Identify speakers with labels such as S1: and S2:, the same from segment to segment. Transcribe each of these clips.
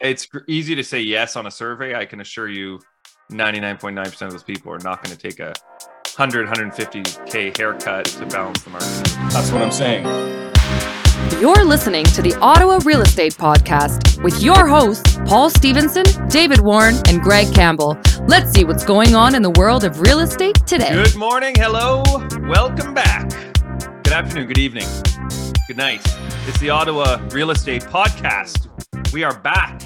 S1: it's easy to say yes on a survey. I can assure you 99.9% of those people are not going to take a 100, 150K haircut to balance the market.
S2: That's what I'm saying.
S3: You're listening to the Ottawa Real Estate Podcast with your hosts, Paul Stevenson, David Warren, and Greg Campbell. Let's see what's going on in the world of real estate today.
S1: Good morning. Hello. Welcome back. Good afternoon. Good evening. Good night. It's the Ottawa Real Estate Podcast. We are back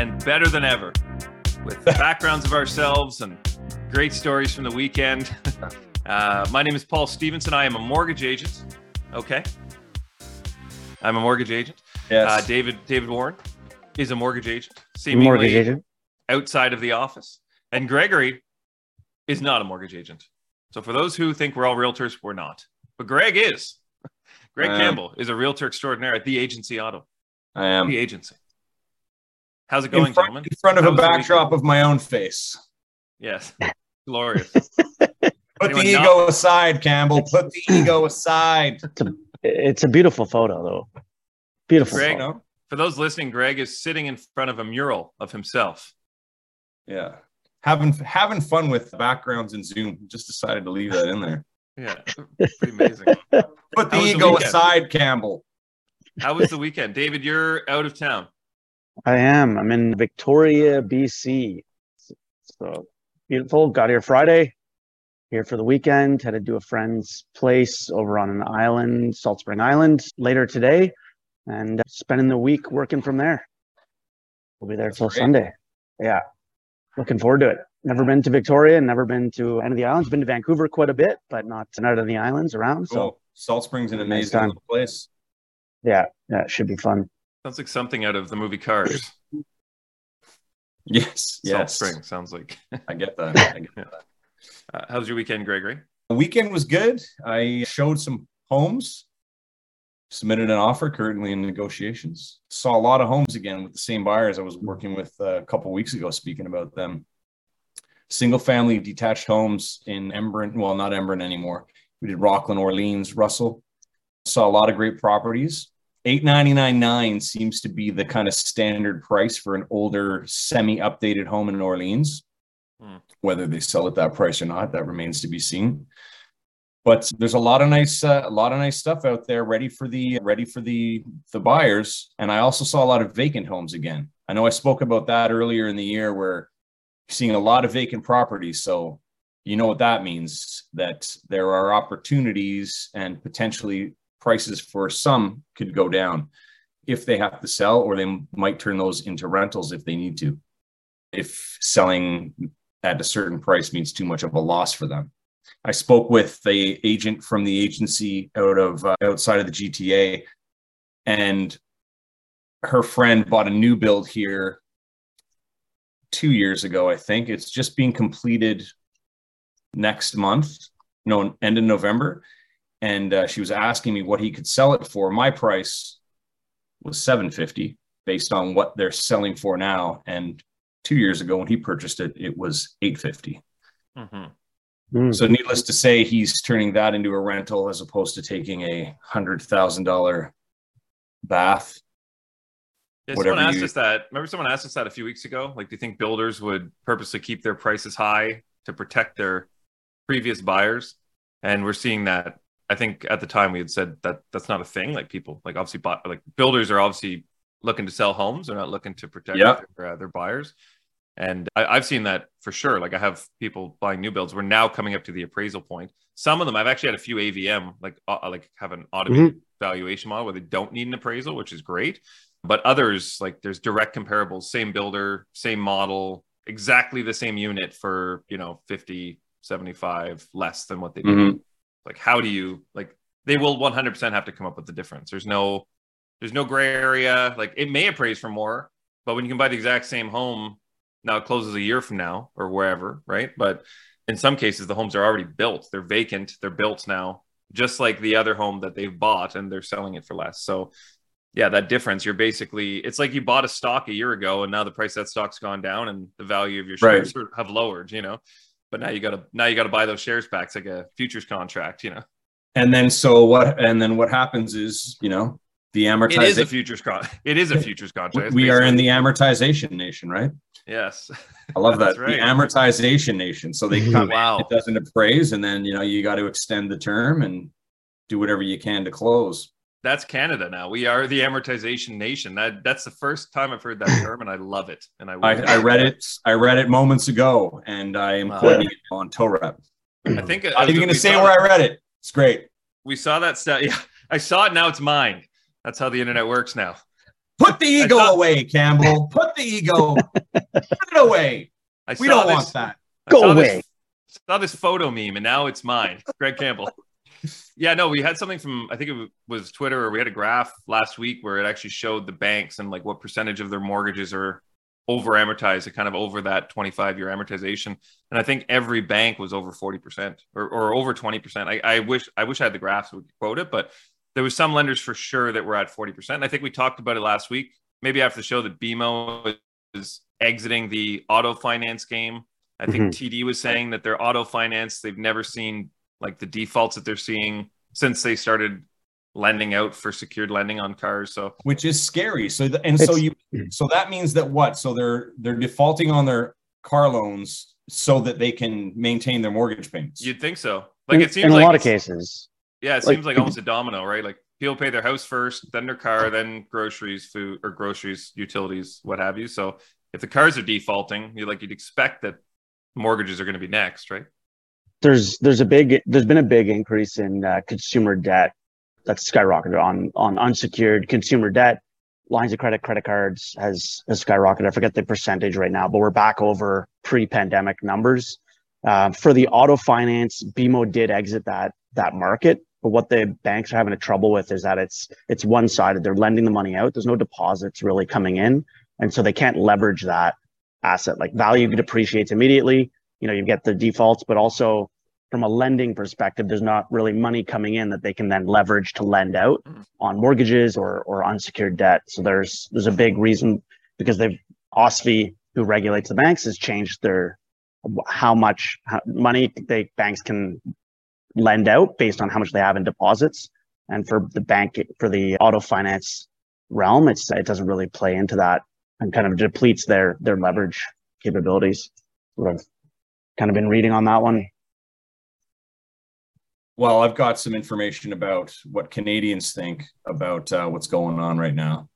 S1: and better than ever with backgrounds of ourselves and great stories from the weekend. Uh, my name is Paul Stevenson. I am a mortgage agent. Okay. I'm a mortgage agent.
S2: Yes.
S1: Uh, David David Warren is a mortgage agent, seemingly
S4: mortgage agent.
S1: outside of the office. And Gregory is not a mortgage agent. So for those who think we're all realtors, we're not. But Greg is. Greg. Campbell is a realtor extraordinaire at the agency Ottawa.
S2: I am.
S1: The agency. How's it going,
S2: in front,
S1: gentlemen?
S2: in front of
S1: How
S2: a backdrop of my own face.
S1: Yes. Glorious.
S2: Put
S1: Anyone
S2: the
S1: not-
S2: ego aside, Campbell. Put the ego aside.
S4: It's a, it's a beautiful photo, though. Beautiful.
S1: Greg,
S4: photo.
S1: For those listening, Greg is sitting in front of a mural of himself.
S2: Yeah. Having having fun with backgrounds in Zoom. Just decided to leave that in there.
S1: Yeah. Pretty amazing.
S2: Put the
S1: How was the
S2: ego aside, Campbell.
S1: How was the weekend? David, you're out of town.
S4: I am. I'm in Victoria, BC. So beautiful. Got here Friday. Here for the weekend. Headed to a friend's place over on an island, Salt Spring Island, later today, and uh, spending the week working from there. We'll be there
S2: That's
S4: till
S2: great.
S4: Sunday. Yeah, looking forward to it. Never been to Victoria. Never been to any of the islands. Been to Vancouver quite a bit, but not not of the islands around. So
S2: Salt Spring's an
S4: Nice
S2: amazing little place.
S4: yeah, yeah, it should be fun.
S1: Sounds like something out of the movie Cars.
S2: Yes.
S1: Salt
S2: Yes.
S1: Spring sounds like.
S2: I get that. I get that.
S1: Uh, how's your weekend, Gregory?
S2: The weekend was good. I showed some homes, submitted an offer, currently in negotiations. Saw a lot of homes again with the same buyers I was working with uh, a couple weeks ago, speaking about them. Single family detached homes in Embrun, well, not Embrun anymore. We did Rockland, Orleans, Russell. Saw a lot of great properties. Eight ninety nine nine seems to be the kind of standard price for an older, semi updated home in Orleans.
S1: Hmm.
S2: Whether they sell at that price or not, that remains to be seen but there's a lot of nice uh, a lot of nice stuff out there ready for the ready for the the buyers and i also saw a lot of vacant homes again i know i spoke about that earlier in the year where seeing a lot of vacant properties so you know what that means that there are opportunities and potentially prices for some could go down if they have to sell or they might turn those into rentals if they need to if selling at a certain price means too much of a loss for them I spoke with the agent from the agency out of uh, outside of the GTA, and her friend bought a new build here two years ago. I think it's just being completed next month, no, end of November, and uh, she was asking me what he could sell it for. My price was seven fifty, based on what they're selling for now, and two years ago when he purchased it, it was eight fifty.
S1: Mm-hmm.
S4: Mm.
S2: So, needless to say, he's turning that into a rental as opposed to taking a hundred thousand dollar bath.
S1: Yeah,
S2: Whatever
S1: someone asked
S2: you-
S1: us that. Remember, someone asked us that a few weeks ago. Like, do you think builders would purposely keep their prices high to protect their previous buyers? And we're seeing that. I think at the time we had said that that's not a thing. Like people, like obviously, bought, like builders are obviously looking to sell homes. They're not looking to protect
S2: Yeah.
S1: their, uh, their buyers. And I, I've seen that for sure. Like I have people buying new builds. We're now coming up to the appraisal point. Some of them, I've actually had a few AVM, like uh, like have an automated valuation model where they don't need an appraisal, which is great. But others, like there's direct comparables, same builder, same model, exactly the same unit for, you know, 50, 75 less than what they did.
S2: Mhm.
S1: Like, how do you like they will 100% have to come up with the difference. There's no, there's no gray area. Like it may appraise for more, but when you can buy the exact same home, now it closes a year from now or wherever, right? But in some cases, the homes are already built. They're vacant. They're built now, just like the other home that they've bought and they're selling it for less. So yeah, that difference, you're basically, it's like you bought a stock a year ago and now the price of that stock's gone down and the value of your
S2: Right.
S1: shares have lowered, you know? But now you got to, now you got to buy those shares back. It's like a futures contract, you know?
S2: And then so what? And then what happens is, you know, The
S1: It is a futures con. It is a futures contract.
S2: We are in the amortization nation, right?
S1: yes.
S2: I love that.
S1: Right.
S2: The amortization nation. So they come in,
S1: Wow.
S2: it doesn't appraise, and then you know you got to extend the term and do whatever you can to close.
S1: That's Canada now. We are the amortization nation. That that's the first time I've heard that term, and I love it. And I
S2: I, I read it. I read it moments ago, and I am
S1: Wow.
S2: quoting it on TOREP.
S1: I think
S2: I'm even going to say where I read it. It's great.
S1: we saw that stat. Yeah, I saw it. Now it's mine. That's how the internet works now.
S2: Put the ego
S1: thought-
S2: away, Campbell. Put the ego. Put it away.
S1: I
S2: We don't
S1: this,
S2: want that.
S1: I
S4: Go
S1: saw
S4: away.
S1: This, saw this photo meme, and now it's mine. Greg Campbell. Yeah, no, we had something from I think it was Twitter, or we had a graph last week where it actually showed the banks and like what percentage of their mortgages are over amortized, kind of over that 25 year amortization. And I think every bank was over 40% or, or over 20%. I, I wish I wish I had the graphs so we could quote it, but there was some lenders for sure that were at 40%. And I think we talked about it last week, maybe after the show that BMO is exiting the auto finance game. I think mm-hmm. TD was saying that their auto finance, they've never seen like the defaults that they're seeing since they started lending out for secured lending on cars. So
S2: which is scary. So the, and so you so that means that what? So they're they're defaulting on their car loans so that they can maintain their mortgage payments.
S1: you'd think so. Like
S4: in,
S1: it seems
S4: in a
S1: like
S4: lot of cases.
S1: Yeah, it
S4: Like-
S1: seems like almost a domino, right? Like people pay their house first, then their car, then groceries, food or groceries, utilities, what have you. So if the cars are defaulting, you like you'd expect that mortgages are going to be next, right?
S4: There's there's a big there's been a big increase in uh, consumer debt that's skyrocketed on on unsecured consumer debt. Lines of credit credit cards has has skyrocketed. I forget the percentage right now but we're back over pre-pandemic numbers. Uh, for the auto finance bmo did exit that that market but what the banks are having a trouble with is that it's it's one sided they're lending the money out. There's no deposits really coming in and so they can't leverage that asset. Like value depreciates immediately you know you get the defaults but also from a lending perspective there's not really money coming in that they can then leverage to lend out
S1: Mhm.
S4: on mortgages or or unsecured debt. So there's there's a big reason because they've OSFI who regulates the banks has changed their how much money they banks can lend out based on how much they have in deposits. And for the bank for the auto finance realm it's it doesn't really play into that and kind of depletes their their leverage capabilities. what I've kind of been reading on that one
S2: Well, I've got some information about what Canadians think about uh, what's going on right now.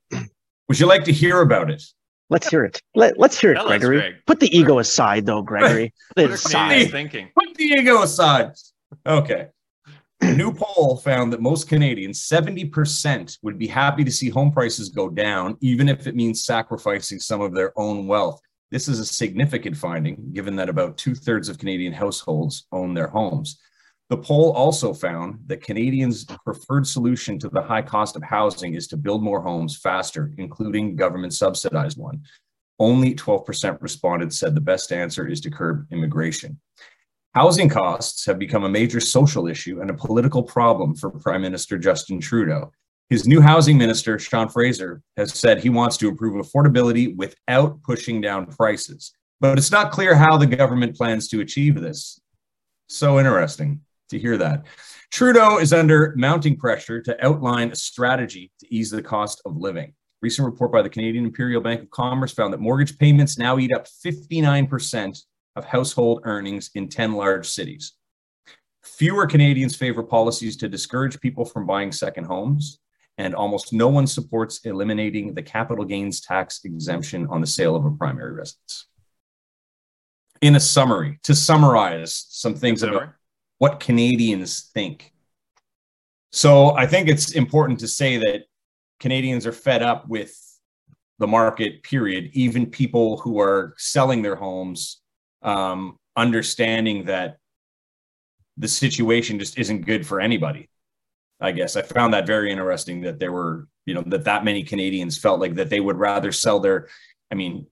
S2: Would you like to hear about it?
S4: let's hear it Let, let's hear it
S1: Tell
S4: gregory
S1: Greg.
S4: put the ego aside though gregory Put it aside
S1: Canadians thinking?
S2: Put the ego aside. Okay. A new poll found that most Canadians, 70%, would be happy to see home prices go down, even if it means sacrificing some of their own wealth. This is a significant finding, given that about two thirds of Canadian households own their homes. The poll also found that Canadians' preferred solution to the high cost of housing is to build more homes faster, including government subsidized one. Only 12% responded said the best answer is to curb immigration. Housing costs have become a major social issue and a political problem for Prime Minister Justin Trudeau. His new housing minister, Sean Fraser, has said he wants to improve affordability without pushing down prices. But it's not clear how the government plans to achieve this. So interesting to hear that. Trudeau is under mounting pressure to outline a strategy to ease the cost of living. Recent report by the Canadian Imperial Bank of Commerce found that mortgage payments now eat up 59% of household earnings in 10 large cities. Fewer Canadians favor policies to discourage people from buying second homes, and almost no one supports eliminating the capital gains tax exemption on the sale of a primary residence. In a summary, to summarize some things about what Canadians think. So I think it's important to say that Canadians are fed up with the market, period. Even people who are selling their homes, um, understanding that the situation just isn't good for anybody. I guess I found that very interesting that there were, you know, that that many Canadians felt like that they would rather sell their. I mean,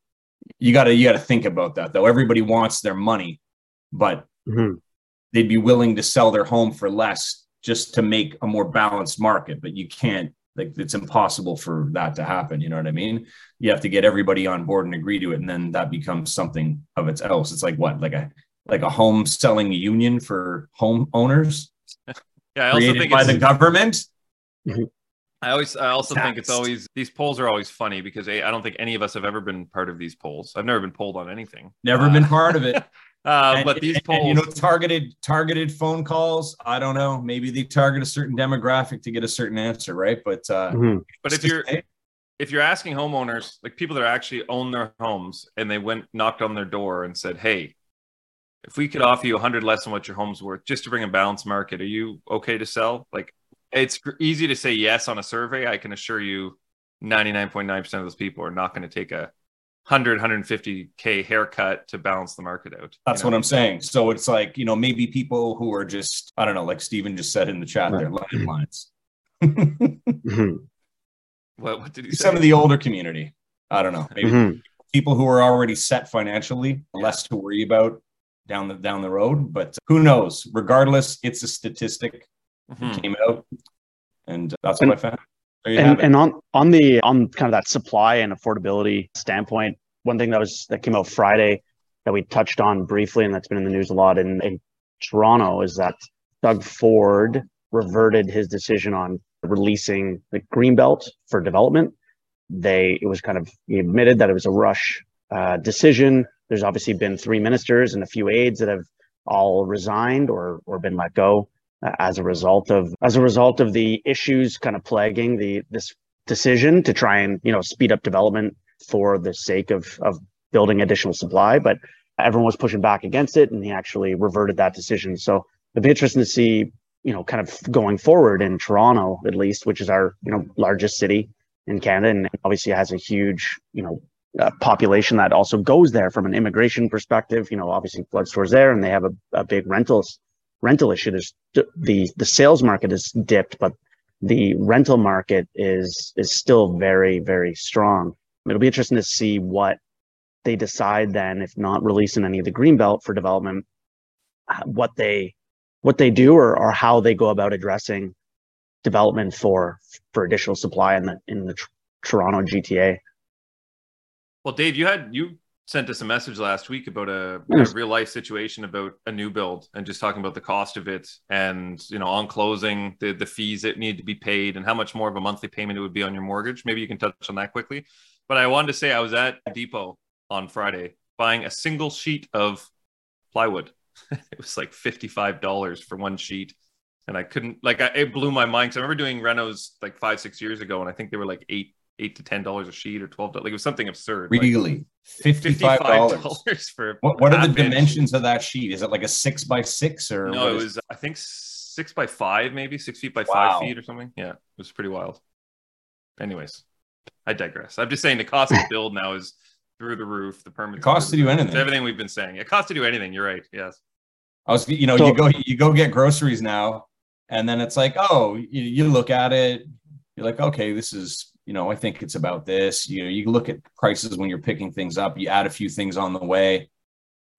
S2: you got to you got to think about that though. Everybody wants their money, but
S4: Mhm.
S2: they'd be willing to sell their home for less just to make a more balanced market but you can't like it's impossible for that to happen you know what i mean you have to get everybody on board and agree to it and then that becomes something of its else it's like what like a like a home selling union for home owners
S1: Yeah, I also
S2: created
S1: think
S2: by
S1: it's,
S2: the government
S1: I always, I also think it's always these polls are always funny because A, I don't think any of us have ever been part of these polls. I've never been polled on anything.
S2: Never
S1: Uh,
S2: been part of it.
S1: Uh,
S2: And-
S1: but these
S2: and-
S1: polls,
S2: and, you know, targeted targeted phone calls. I don't know. Maybe they target a certain demographic to get a certain answer, right? But uh,
S4: Mhm.
S1: but if you're if you're asking homeowners, like people that actually own their homes, and they went knocked on their door and said, "Hey, if we could offer you hundred less than what your home's worth, just to bring a balanced market, are you okay to sell?" Like, it's easy to say yes on a survey. I can assure you, ninety nine point nine percent of those people are not going to take a 100 150k haircut to balance the market out.
S2: That's what I'm saying. So it's like, you know, maybe people who are just, I don't know, like Steven just said in the chat there, landlines.
S4: Mhm.
S1: What, what did he say?
S2: Some of the older community. I don't know. Maybe
S4: Mhm.
S2: people who are already set financially, less to worry about down the down the road. But who knows? Regardless, it's a statistic
S1: Mhm.
S2: that came out. And that's what I found. There you
S4: and
S2: have
S4: and on on the on kind of that supply and affordability standpoint, one thing that was that came out Friday that we touched on briefly, and that's been in the news a lot in, in Toronto, is that Doug Ford reverted his decision on releasing the greenbelt for development. They it was kind of he admitted that it was a rush uh, decision. There's obviously been three ministers and a few aides that have all resigned or or been let go uh, as a result of as a result of the issues kind of plaguing the this decision to try and you know speed up development for the sake of of building additional supply. But everyone was pushing back against it and he actually reverted that decision. So it'd be interesting to see you know kind of going forward in Toronto at least which is our you know largest city in Canada and obviously has a huge you know uh, population that also goes there from an immigration perspective you know obviously flood stores there and they have a, a big rentals rental issue. There's the the sales market is dipped, but the rental market is is still very very strong. It'll be interesting to see what they decide then, if not releasing any of the greenbelt for development, uh, what they what they do or or how they go about addressing development for for additional supply in the in the Toronto GTA.
S1: Well, Dave, you had you sent us a message last week about a, a real life situation about a new build and just talking about the cost of it and you know on closing the the fees that need to be paid and how much more of a monthly payment it would be on your mortgage. Maybe you can touch on that quickly. But I wanted to say I was at Depot on Friday buying a single sheet of plywood. it was like fifty five dollars for one sheet. And I couldn't like I, it blew my mind because I remember doing renos like five six years ago, and I think they were like eight eight to ten dollars a sheet or twelve. Like it was something absurd. Like,
S2: really fifty-five dollars.
S1: dollars for
S2: What, what are
S1: half
S2: the
S1: inch.
S2: dimensions of that sheet? Is it like a six by six or
S1: No,
S2: what
S1: it
S2: is-
S1: was I think six by five, maybe six feet by
S2: Wow.
S1: five feet or something. Yeah, it was pretty wild. Anyways, I digress. I'm just saying the cost of build now is through the roof. The
S2: permit
S1: cost
S2: to do anything.
S1: It's everything we've been saying. It costs to do anything. You're right. Yes.
S2: I was, you know,
S4: So-
S2: you go, you go get groceries now, and then it's like, oh, you, you look at it, you're like, okay, this is, you know, I think it's about this. You know, you look at prices when you're picking things up, you add a few things on the way,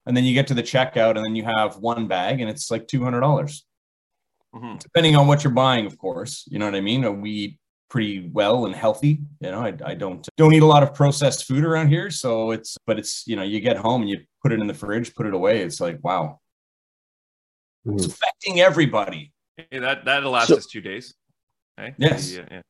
S2: and then you get to the checkout, and then you have one bag, and it's like two hundred dollars,
S1: Mhm.
S2: depending on what you're buying, of course. You know what I mean? We eat pretty well and healthy. You know, I, I don't don't eat a lot of processed food around here, so it's, but it's, you know, you get home and you put it in the fridge, put it away. It's like, wow, it's affecting everybody.
S1: Yeah, that that'll last
S4: So-
S1: us two days. Okay.
S2: Yes.
S1: Yeah. yeah.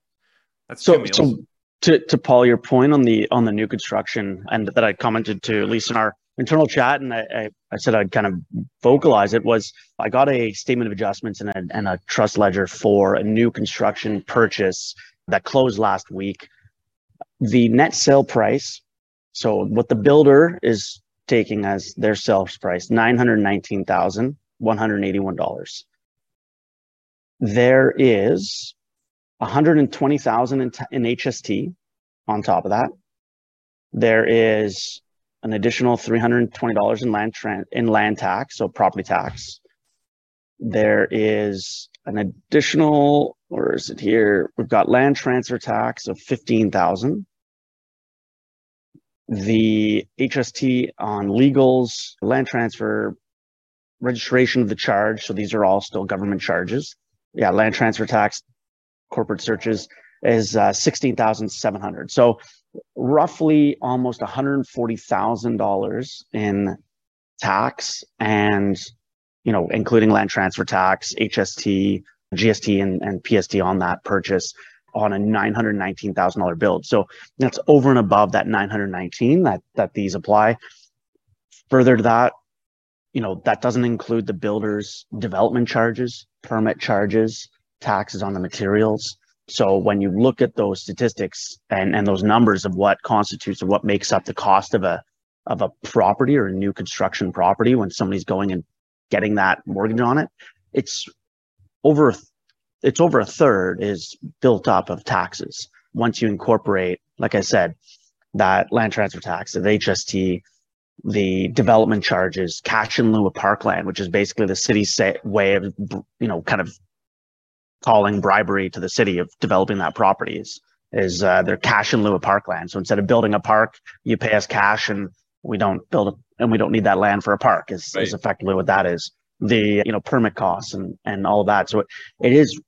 S1: That's
S4: So, so to, to Paul, your point on the on the new construction, and that I commented to at least in our internal chat, and I, I, I said I'd kind of vocalize it was I got a statement of adjustments and a, and a trust ledger for a new construction purchase that closed last week. The net sale price, so what the builder is taking as their sales price, nine hundred nineteen thousand one hundred eighty-one dollars. There is 120,000 in, HST on top of that. There is an additional $320 in land tran- in land tax, so property tax. There is an additional, or is it here? We've got land transfer tax of 15,000. The HST on legals, land transfer, registration of the charge. So these are all still government charges. Yeah, land transfer tax, corporate searches is uh, 16,700. So roughly almost $140,000 in tax and, you know, including land transfer tax, HST, GST and, and PST on that purchase. on a $919,000 build. So that's over and above that 919 that that these apply. Further to that, you know, that doesn't include the builder's development charges, permit charges, taxes on the materials. So when you look at those statistics and, and those numbers of what constitutes or what makes up the cost of a of a property or a new construction property when somebody's going and getting that mortgage on it, it's over it's over a third is built up of taxes. Once you incorporate, like I said, that land transfer tax, the HST, the development charges, cash in lieu of parkland, which is basically the city's way of, you know, kind of calling bribery to the city of developing that property is, is uh, their cash in lieu of parkland. So instead of building a park, you pay us cash and we don't build it and we don't need that land for a park is, right. is effectively what that is. The, you know, permit costs and, and all of that. So it, it is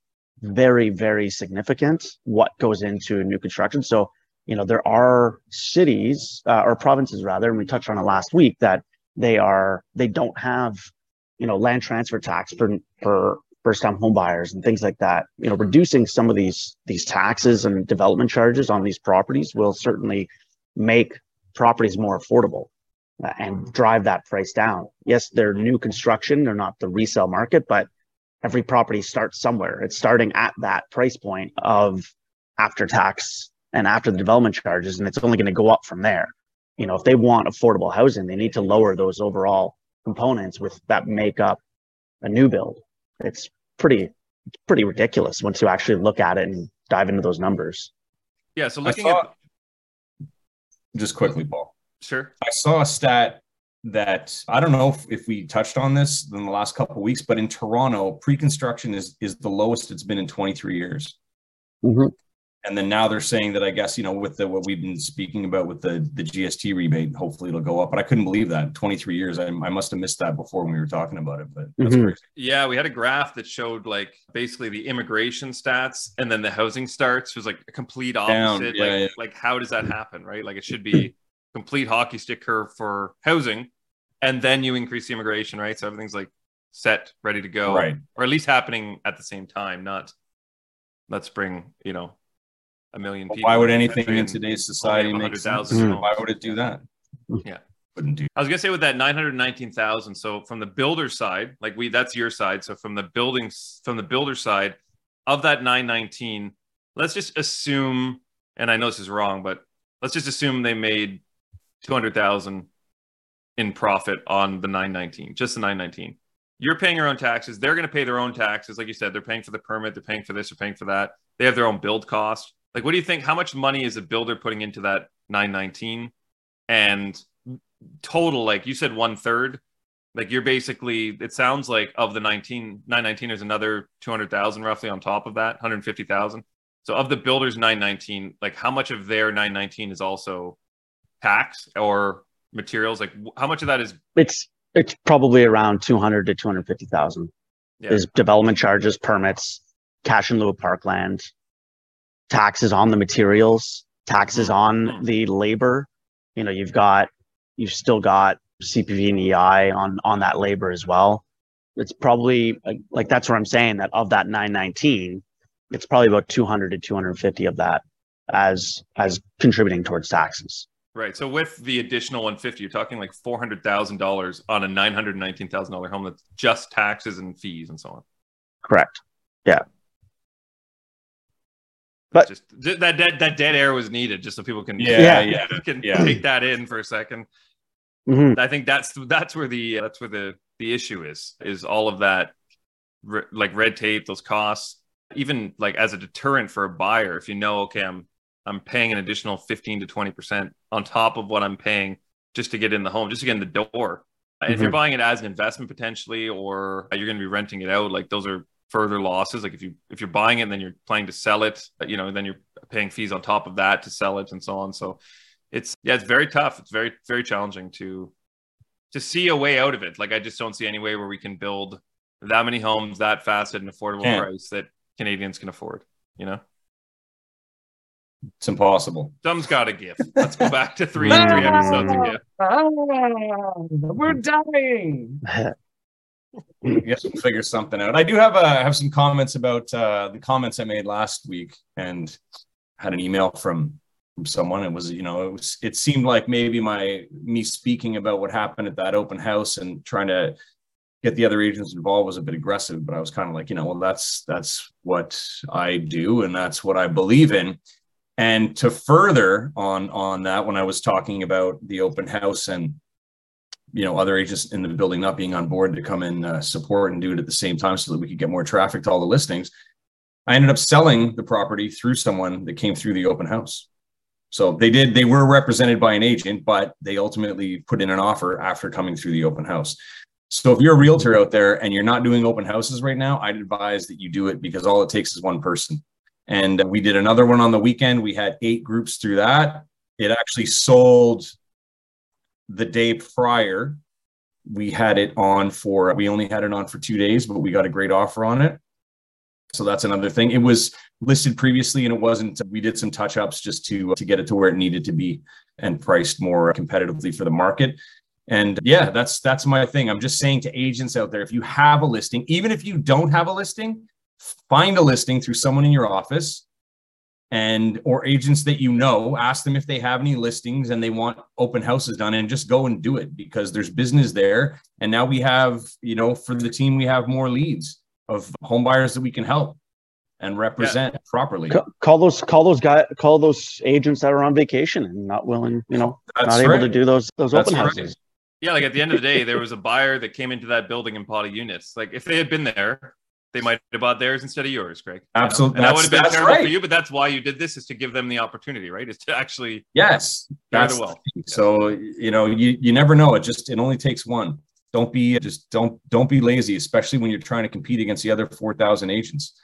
S4: very, very significant what goes into new construction. So, you know, there are cities uh, or provinces rather, and we touched on it last week that they are, they don't have, you know, land transfer tax for, for first time home buyers and things like that you know reducing some of these these taxes and development charges on these properties will certainly make properties more affordable uh, and drive that price down. Yes they're new construction they're not the resale market but every property starts somewhere. It's starting at that price point of after tax and after the development charges and it's only going to go up from there. You know if they want affordable housing they need to lower those overall components with that make up a new build. It's pretty pretty ridiculous once you actually look at it and dive into those numbers.
S1: Yeah. So looking saw, at
S2: just quickly, Paul.
S1: Sure.
S2: I saw a stat that I don't know if, if we touched on this in the last couple of weeks, but in Toronto, pre-construction is is the lowest it's been in 23 years.
S4: Mm-hmm
S2: and then now they're saying that I guess you know with the what we've been speaking about with the the GST rebate, hopefully it'll go up. But I couldn't believe that 23 years. I, I must have missed that before when we were talking about it. But mm-hmm.
S1: yeah, we had a graph that showed like basically the immigration stats and then the housing starts was like a complete opposite. Yeah, like yeah. like how does that happen, right? Like it should be complete hockey stick curve for housing, and then you increase the immigration, right? So everything's like set, ready to go,
S2: right?
S1: Or at least happening at the same time, not let's bring you know a million people.
S2: Why would anything in today's society make sense? Mm. Why would it do that?
S1: Yeah.
S2: Wouldn't do.
S1: I was gonna say with that 919,000. So from the builder side, like we that's your side. So from the buildings from the builder side of that 919, let's just assume, and I know this is wrong, but let's just assume they made 200,000 in profit on the 919, just the 919. You're paying your own taxes. They're going to pay their own taxes. Like you said, they're paying for the permit, they're paying for this, they're paying for that. They have their own build cost. Like, what do you think? How much money is a builder putting into that 919? And total, like you said, one third. Like you're basically, it sounds like of the 19, 919, there's another 200,000 roughly on top of that, 150,000. So of the builder's 919, like how much of their 919 is also tax or materials? Like how much of that is?
S4: It's it's probably around 200 to 250,000. Yeah. Is development charges, permits, cash in lieu of parkland, taxes on the materials, taxes on mm-hmm. the labor. You know, you've got you've still got CPP and EI on on that labor as well. It's probably like, like that's what I'm saying that of that 919, it's probably about 200 to 250 of that as as contributing towards taxes.
S1: Right. So with the additional 150, you're talking like four hundred thousand dollars on a nine hundred nineteen thousand dollar home that's just taxes and fees and so on.
S4: Correct. Yeah.
S1: But just that that that dead air was needed just so people can
S2: yeah yeah,
S1: can
S2: yeah.
S1: take that in for a 2nd
S4: mm-hmm.
S1: I think that's that's where the that's where the the issue is is all of that re, like red tape, those costs, even like as a deterrent for a buyer. If you know, okay, I'm I'm paying an additional 15 to 20 percent on top of what I'm paying just to get in the home, just to get in the door. Mm-hmm. If you're mm-hmm. buying it as an investment potentially, or you're going to be renting it out, like those are further losses. Like if you if you're buying it and then you're planning to sell it, you know, then you're paying fees on top of that to sell it and so on. So it's yeah, it's very tough. It's very very challenging to to see a way out of it. Like I just don't see any way where we can build that many homes that fast at an affordable Can't. price that Canadians can afford. You know.
S2: It's impossible.
S1: Some's got a gift. Let's go back to three three episodes ago.
S2: We're dying. Guess we'll figure something out. I do have uh, have some comments about uh, the comments I made last week, and had an email from from someone. It was, you know, it was. It seemed like maybe my me speaking about what happened at that open house and trying to get the other agents involved was a bit aggressive. But I was kind of like, you know, well, that's that's what I do, and that's what I believe in. And to further on on that, when I was talking about the open house and you know other agents in the building not being on board to come and uh, support and do it at the same time so that we could get more traffic to all the listings i ended up selling the property through someone that came through the open house. So they did they were represented by an agent but they ultimately put in an offer after coming through the open house. So if you're a realtor out there and you're not doing open houses right now i'd advise that you do it because all it takes is one person. And we did another one on the weekend. We had eight groups through that. It actually sold the day prior, we had it on for, we only had it on for two days, but we got a great offer on it. So that's another thing. It was listed previously and it wasn't, we did some touch ups just to, to get it to where it needed to be and priced more competitively for the market. And yeah, that's that's my thing. I'm just saying to agents out there, if you have a listing, even if you don't have a listing, find a listing through someone in your office and or agents that you know ask them if they have any listings and they want open houses done and just go and do it because there's business there. And now we have you know for the team we have more leads of home buyers that we can help and represent yeah. properly
S4: call those call those guys call those agents that are on vacation and not willing you know That's not right. able to do those those That's open houses.
S1: Yeah like at the end of the day there was a buyer that came into that building and bought a units like if they had been there they might have bought theirs instead of yours, Greg.
S2: Absolutely.
S1: And that would have been terrible right. for you, but that's why you did this is to give them the opportunity, right? Is to actually
S2: yes, that's well. So you know, you you never know. It just it only takes one. Don't be just don't don't be lazy, especially when you're trying to compete against the other four thousand agents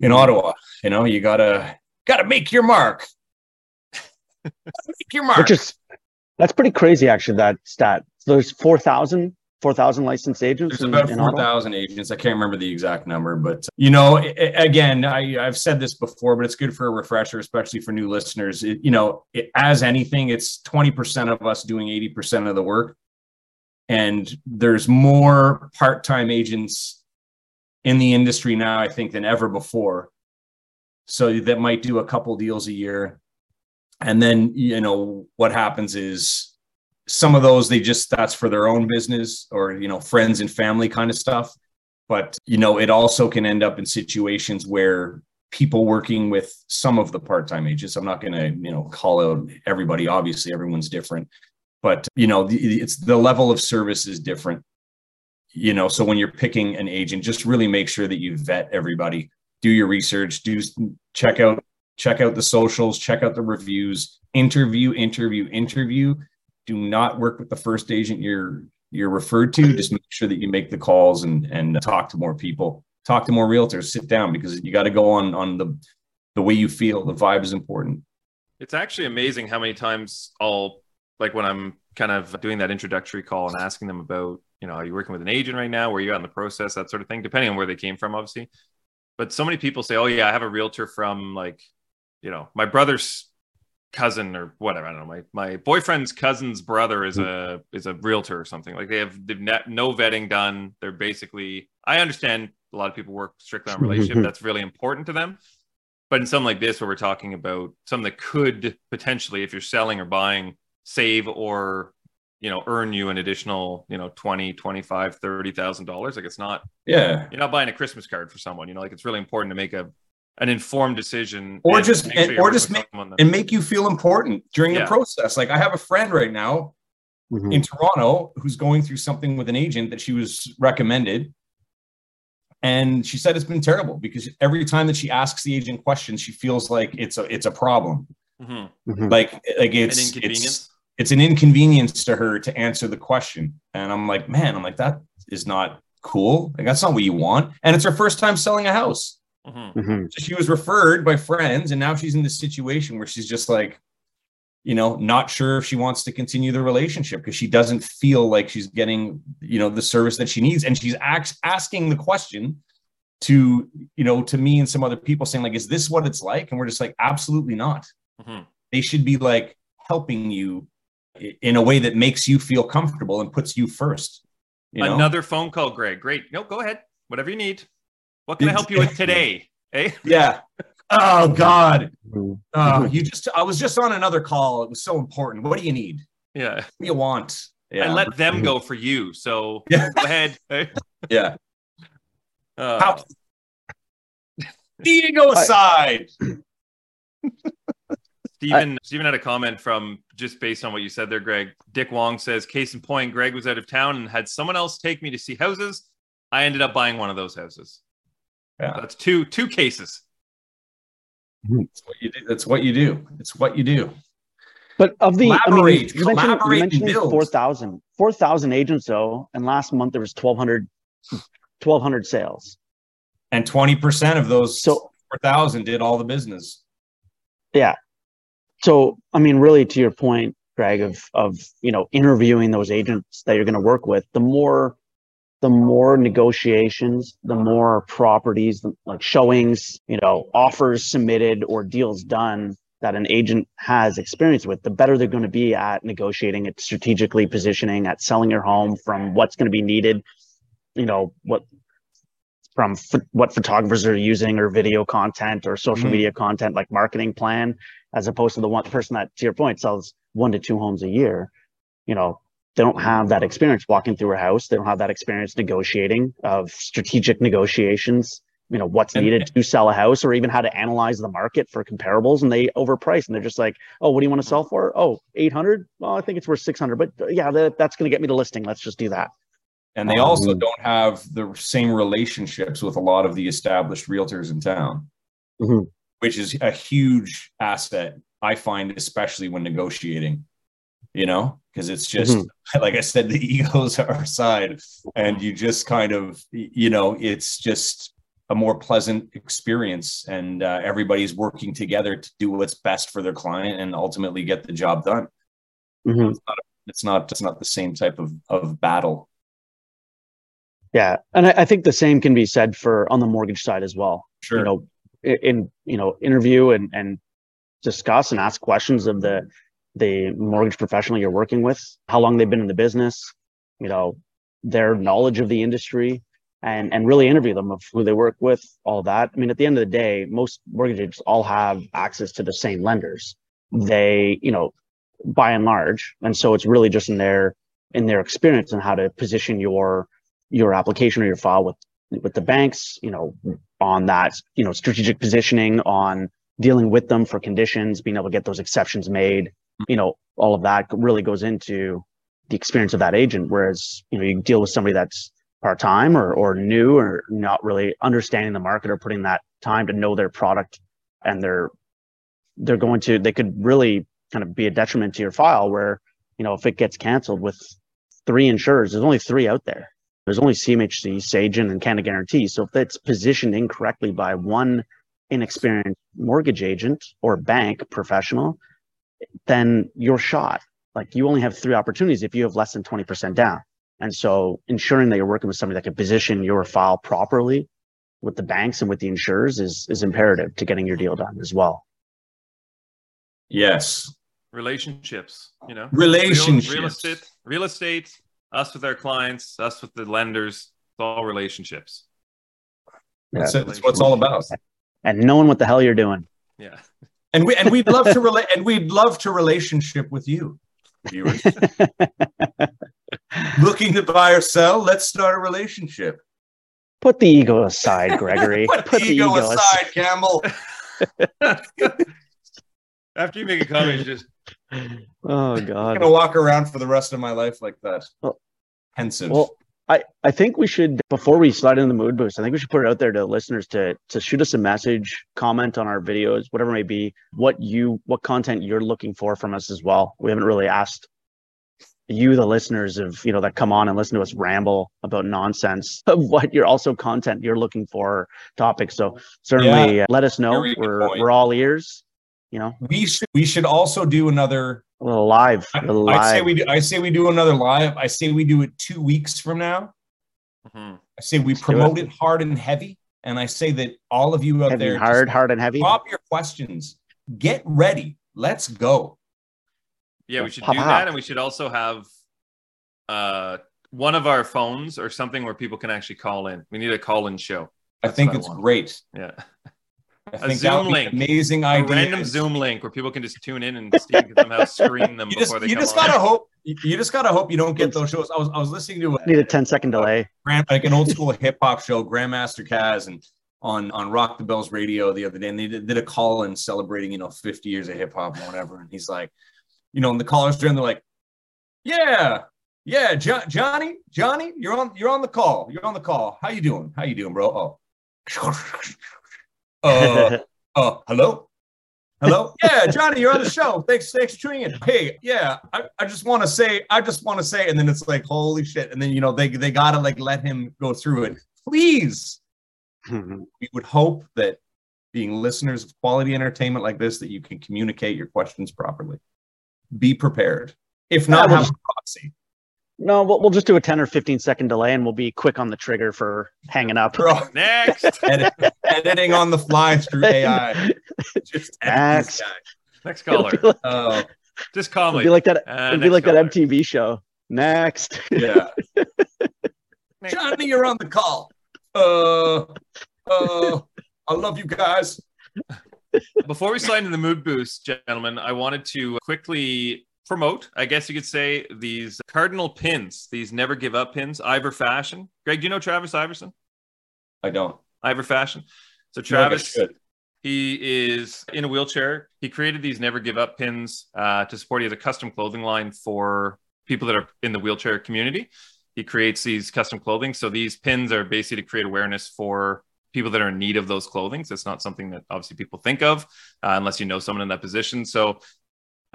S2: in Ottawa. You know, you gotta gotta make your mark.
S4: make your mark. Which is that's pretty crazy, actually. That stat. So there's four thousand 4,000 licensed agents?
S2: There's in, about 4,000 agents. I can't remember the exact number, but you know, again, I, have said this before, but it's good for a refresher, especially for new listeners. It, you know, it, as anything, it's 20% of us doing 80% of the work. And there's more part time agents in the industry now, I think, than ever before. So that might do a couple deals a year. And then, you know, what happens is some of those they just that's for their own business or you know friends and family kind of stuff. But you know it also can end up in situations where people working with some of the part-time agents i'm not going to you know call out everybody obviously everyone's different but you know it's the level of service is different. You know so when you're picking an agent just really make sure that you vet everybody do your research do check out check out the socials check out the reviews interview interview interview do not work with the first agent you're you're referred to. Just make sure that you make the calls and and talk to more people, talk to more realtors, sit down because you got to go on on the the way you feel. The vibe is important.
S1: It's actually amazing how many times I'll like when I'm kind of doing that introductory call and asking them about, you know, are you working with an agent right now? Where you at in the process? That sort of thing, depending on where they came from, obviously. But so many people say, "Oh yeah, I have a realtor from like, you know, my brother's cousin or whatever. I don't know. My my boyfriend's cousin's brother is hmm. a is a realtor or something. Like they have they've no vetting done. They're basically. I understand a lot of people work strictly on relationship. That's really important to them. But in something like this, where we're talking about something that could potentially, if you're selling or buying, save or you know earn you an additional you know 20 25 30 thousand dollars like it's not
S2: yeah
S1: you're not buying a christmas card for someone you know like it's really important to make a an informed decision
S2: or just sure or just make, and make you feel important during yeah. the process like i have a friend right now mm-hmm. in toronto who's going through something with an agent that she was recommended and she said it's been terrible because every time that she asks the agent questions she feels like it's a it's a problem mm-hmm. Mm-hmm. like like it's it's it's an inconvenience to her to answer the question and i'm like man i'm like that is not cool like that's not what you want and it's her first time selling a house Mm-hmm. mm-hmm. So she was referred by friends, and now she's in this situation where she's just like, you know, not sure if she wants to continue the relationship because she doesn't feel like she's getting, you know, the service that she needs. And she's ax- asking the question to, you know, to me and some other people saying, like, is this what it's like? And we're just like, absolutely not. Mm-hmm. They should be like helping you in a way that makes you feel comfortable and puts you first You know?
S1: Another phone call, Greg. Great. No, go ahead. Whatever you need. What can I help you with today? Eh?
S2: Yeah. Oh God. Oh, you just. I was just on another call. It was so important. What do you need?
S1: Yeah.
S2: What do you want? Yeah.
S1: I let them go for you. So
S2: Yeah.
S1: go ahead. eh?
S2: Yeah.
S1: Uh,
S2: How? Ego aside.
S1: Stephen, Stephen had a comment from just based on what you said there, Greg. Dick Wong says, case in point, Greg was out of town and had someone else take me to see houses. I ended up buying one of those houses.
S2: Yeah.
S1: That's two two cases. Hmm.
S2: That's what you do. That's what you do. It's what you do.
S4: But of the, I mean,
S2: Collaborate,
S4: you mentioned, you
S2: collaborate and
S4: mentioned 4,000, 4,000 agents though, and last month there was 1,200, 1,200 sales.
S2: And 20% of those
S4: So
S2: 4,000 did all the business.
S4: Yeah. So, I mean, really to your point, Greg, of, of, you know, interviewing those agents that you're going to work with, the more, the more negotiations, the more properties, the- like showings, you know, offers submitted or deals done that an agent has experience with, the better they're going to be at negotiating, at strategically positioning, at selling your home from what's going to be needed, you know, what from ph- what photographers are using or video content or social
S2: Mhm.
S4: media content like marketing plan as opposed to the one person that to your point sells one to two homes a year you know they don't have that experience walking through a house. They don't have that experience negotiating of strategic negotiations you know what's
S2: And-
S4: needed to sell a house or even how to analyze the market for comparables and they overprice and they're just like oh what do you want to sell for? Oh 800 well i think it's worth 600 but uh, yeah that, that's going to get me the listing. Let's just do that.
S2: And they also
S4: Um,
S2: don't have the same relationships with a lot of the established realtors in town,
S4: Mhm.
S2: which is a huge asset, I find, especially when negotiating, you know, because it's just, like I said, the egos are aside and you just kind of, you know, it's just a more pleasant experience and uh, everybody's working together to do what's best for their client and ultimately get the job done.
S4: Mhm.
S2: It's not, it's not the same type of, of battle.
S4: yeah and I, I think the same can be said for on the mortgage side as well
S2: Sure.
S4: you know in you know interview and and discuss and ask questions of the the mortgage professional you're working with how long they've been in the business you know their knowledge of the industry and and really interview them of who they work with all that. I mean at the end of the day most mortgage agents all have access to the same lenders. They you know by and large and so it's really just in their in their experience and how to position your your application or your file with with the banks you know on that you know strategic positioning on dealing with them for conditions being able to get those exceptions made you know all of that really goes into the experience of that agent whereas you know you deal with somebody that's part-time or or new or not really understanding the market or putting that time to know their product and they're they're going to they could really kind of be a detriment to your file where you know if it gets canceled with three insurers there's only three out there there's only CMHC, Sagen, and Canada Guarantee. So if it's positioned incorrectly by one inexperienced mortgage agent or bank professional, then you're shot. Like you only have three opportunities if you have less than 20% down. And so ensuring that you're working with somebody that can position your file properly with the banks and with the insurers is is imperative to getting your deal done as well.
S2: Yes.
S1: Relationships, you know.
S2: Relationships.
S1: Real, real estate, real estate, us with our clients, us with the lenders, it's all relationships.
S2: That's it. That's what it's all about.
S4: And knowing what the hell you're doing.
S1: Yeah.
S2: And we and we'd love to relate and we'd love to relationship with you, viewers. Looking to buy or sell, let's start a relationship.
S4: Put the ego aside, Gregory.
S2: Put, the ego aside, Campbell.
S1: After you make a comment, you just
S4: Oh God.
S2: I'm gonna walk around for the rest of my life like that.
S4: Well-
S2: Pensive.
S4: Well, I, I think we should before we slide into the mood boost, I think we should put it out there to listeners to to shoot us a message, comment on our videos, whatever it may be, what you what content you're looking for from us as well. We haven't really asked you, the listeners of you know that come on and listen to us ramble about nonsense of what you're also content you're looking for topics. So certainly uh, let us know.
S2: Very
S4: We're we're all ears. You know,
S2: we should we should also do another
S4: a little live,
S2: I,
S4: a little
S2: I say we do I say we do another live. I say we do it two weeks from now.
S1: Mhm.
S2: I say we
S4: Let's
S2: promote
S4: it.
S2: it hard and heavy. And I say that all of you out
S4: Heavy
S2: there
S4: hard, hard and heavy.
S2: drop your questions. Get ready. Let's go.
S1: yeah, we should
S4: pop
S1: do
S4: out.
S1: that, and we should also have uh one of our phones or something where people can actually call in. We need a call in show.
S2: I think
S1: what I
S2: it's great.
S1: Yeah.
S2: I
S1: A
S2: think
S1: Zoom
S2: would be
S1: link.
S2: an amazing
S1: A
S2: idea.
S1: random Zoom link where people can just tune in and Steve can somehow screen them
S2: You
S1: before
S2: just,
S1: they
S2: you
S1: come
S2: just gotta hope. You you just gotta hope you don't get those shows. I was I was listening to a,
S4: Need a 10 second delay.
S2: grand, like an old school hip hop show, Grandmaster Caz, and on on Rock the Bells radio the other day, and they did, did a call in celebrating you know 50 years of hip hop or whatever, and he's like, you know, and the callers there, and they're like, yeah, yeah, jo- Johnny, Johnny, you're on you're on the call, you're on the call. How you doing? How you doing, bro? Oh, uh, uh, hello. Hello? Yeah, Johnny, you're on the show. Thanks, thanks for tuning in. Hey, yeah, I, I just want to say, I just want to say, and then it's like, holy shit. And then you know, they they gotta like let him go through it. Please. We would hope that being listeners of quality entertainment like this, that you can communicate your questions properly. Be prepared. If not, have a proxy.
S4: No, we'll, we'll just do a 10 or 15 second delay and we'll be quick on the trigger for hanging up.
S2: Bro,
S1: Next.
S2: edit, editing on the fly through AI. Just
S4: Next.
S1: Next caller.
S4: like,
S2: Oh,
S1: Just call
S4: it'll
S1: me.
S4: be like that.
S1: Uh,
S4: It'll be like
S1: caller.
S4: that MTV show. Next.
S2: yeah.
S1: Next.
S2: Johnny, you're on the call. Uh, uh, I love you guys.
S1: Before we slide into the mood boost, gentlemen, I wanted to quickly promote, I guess you could say, these cardinal pins, these never give up pins, Iver Fashion. Greg, do you know Travis Iverson?
S2: I don't.
S1: Iver Fashion. So
S2: feel like I
S1: Travis, he is in a wheelchair. He created these never give up pins uh, to support. He has a custom clothing line for people that are in the wheelchair community. He creates these custom clothing. So these pins are basically to create awareness for people that are in need of those clothing. So it's not something that obviously people think of uh, unless you know someone in that position. So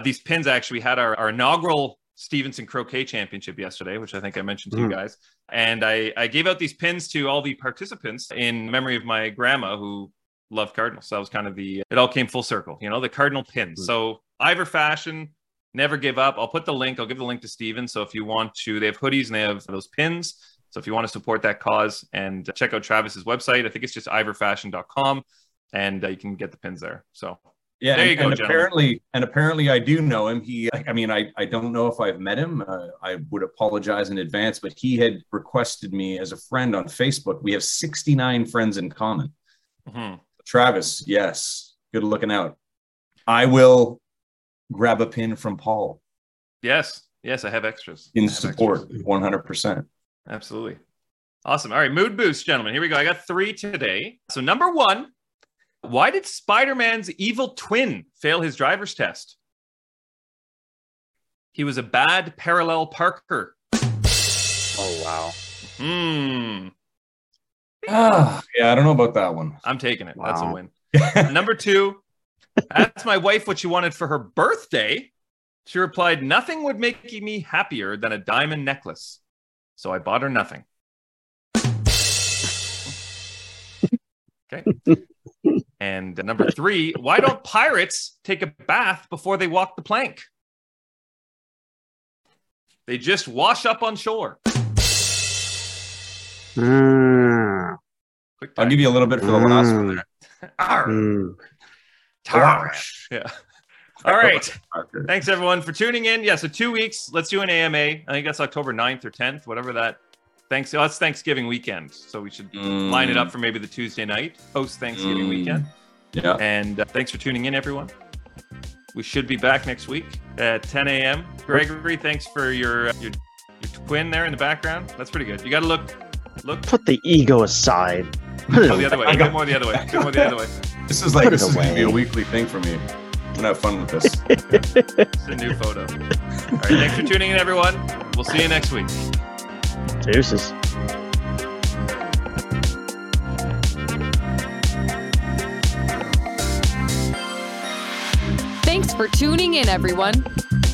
S1: these pins actually we had our, our inaugural Stevenson Croquet Championship yesterday, which I think I mentioned to you
S4: Mm.
S1: guys. And I, I gave out these pins to all the participants in memory of my grandma who loved Cardinals. So that was kind of the, it all came full circle, you know, the Cardinal pins.
S4: Mm.
S1: So Iver Fashion, never give up. I'll put the link, I'll give the link to Steven. So if you want to, they have hoodies and they have those pins. So if you want to support that cause and check out Travis's website, I think it's just iverfashion.com and uh, you can get the pins there. So
S2: Yeah,
S1: There
S2: and,
S1: you go,
S2: and
S1: gentlemen.
S2: apparently, and apparently, I do know him. He, I mean, I, I don't know if I've met him. Uh, I would apologize in advance, but he had requested me as a friend on Facebook. We have 69 friends in common.
S1: mhm.
S2: Travis, yes, good looking out. I will grab a pin from Paul
S1: yes, yes, I have extras.
S2: in
S1: have
S2: support, 100%.
S1: Absolutely. Awesome. All right, mood boost, gentlemen. Here we go. I got three today. So, number one, why did Spider Man's evil twin fail his driver's test? He was a bad parallel parker.
S4: Oh, wow.
S1: Hmm.
S2: Ah, yeah, I don't know about that one.
S1: I'm taking it. That's a win. Number two, asked my wife what she wanted for her birthday. She replied, Nothing would make me happier than a diamond necklace. So I bought her nothing. okay. And number three, why don't pirates take a bath before they walk the plank? They just wash up on shore.
S4: Mm,
S2: I'll give you a little bit for the last one
S4: Mm.
S2: there.
S1: Arr,
S4: mm.
S1: tar. Yeah. All right. Thanks everyone for tuning in. Yeah, so two weeks. Let's do an AMA. I think that's October 9th or 10th, whatever that. Thanks. Oh, that's Thanksgiving weekend. So we should
S2: Mm,
S1: line it up for maybe the Tuesday night post Thanksgiving
S2: Mm.
S1: weekend.
S2: Yeah.
S1: And uh, thanks for tuning in, everyone. We should be back next week at 10 a.m. Gregory, thanks for your uh, your, your twin there in the background. That's pretty good. You got to look look
S4: Put the ego aside. Put
S1: go the other way.
S2: I
S1: A
S2: got-
S1: bit more the other way. A bit more the other way.
S2: This is like
S4: Put it
S2: this is gonna be a weekly thing for me. I'm gonna have fun with this.
S1: It's a new photo. All right. Thanks for tuning in, everyone. We'll see you next week.
S4: Deuces.
S3: Thanks for tuning in, everyone.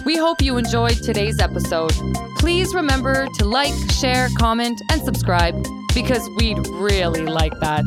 S3: We hope you enjoyed today's episode. Please remember to like, share, comment, and subscribe because we'd really like that.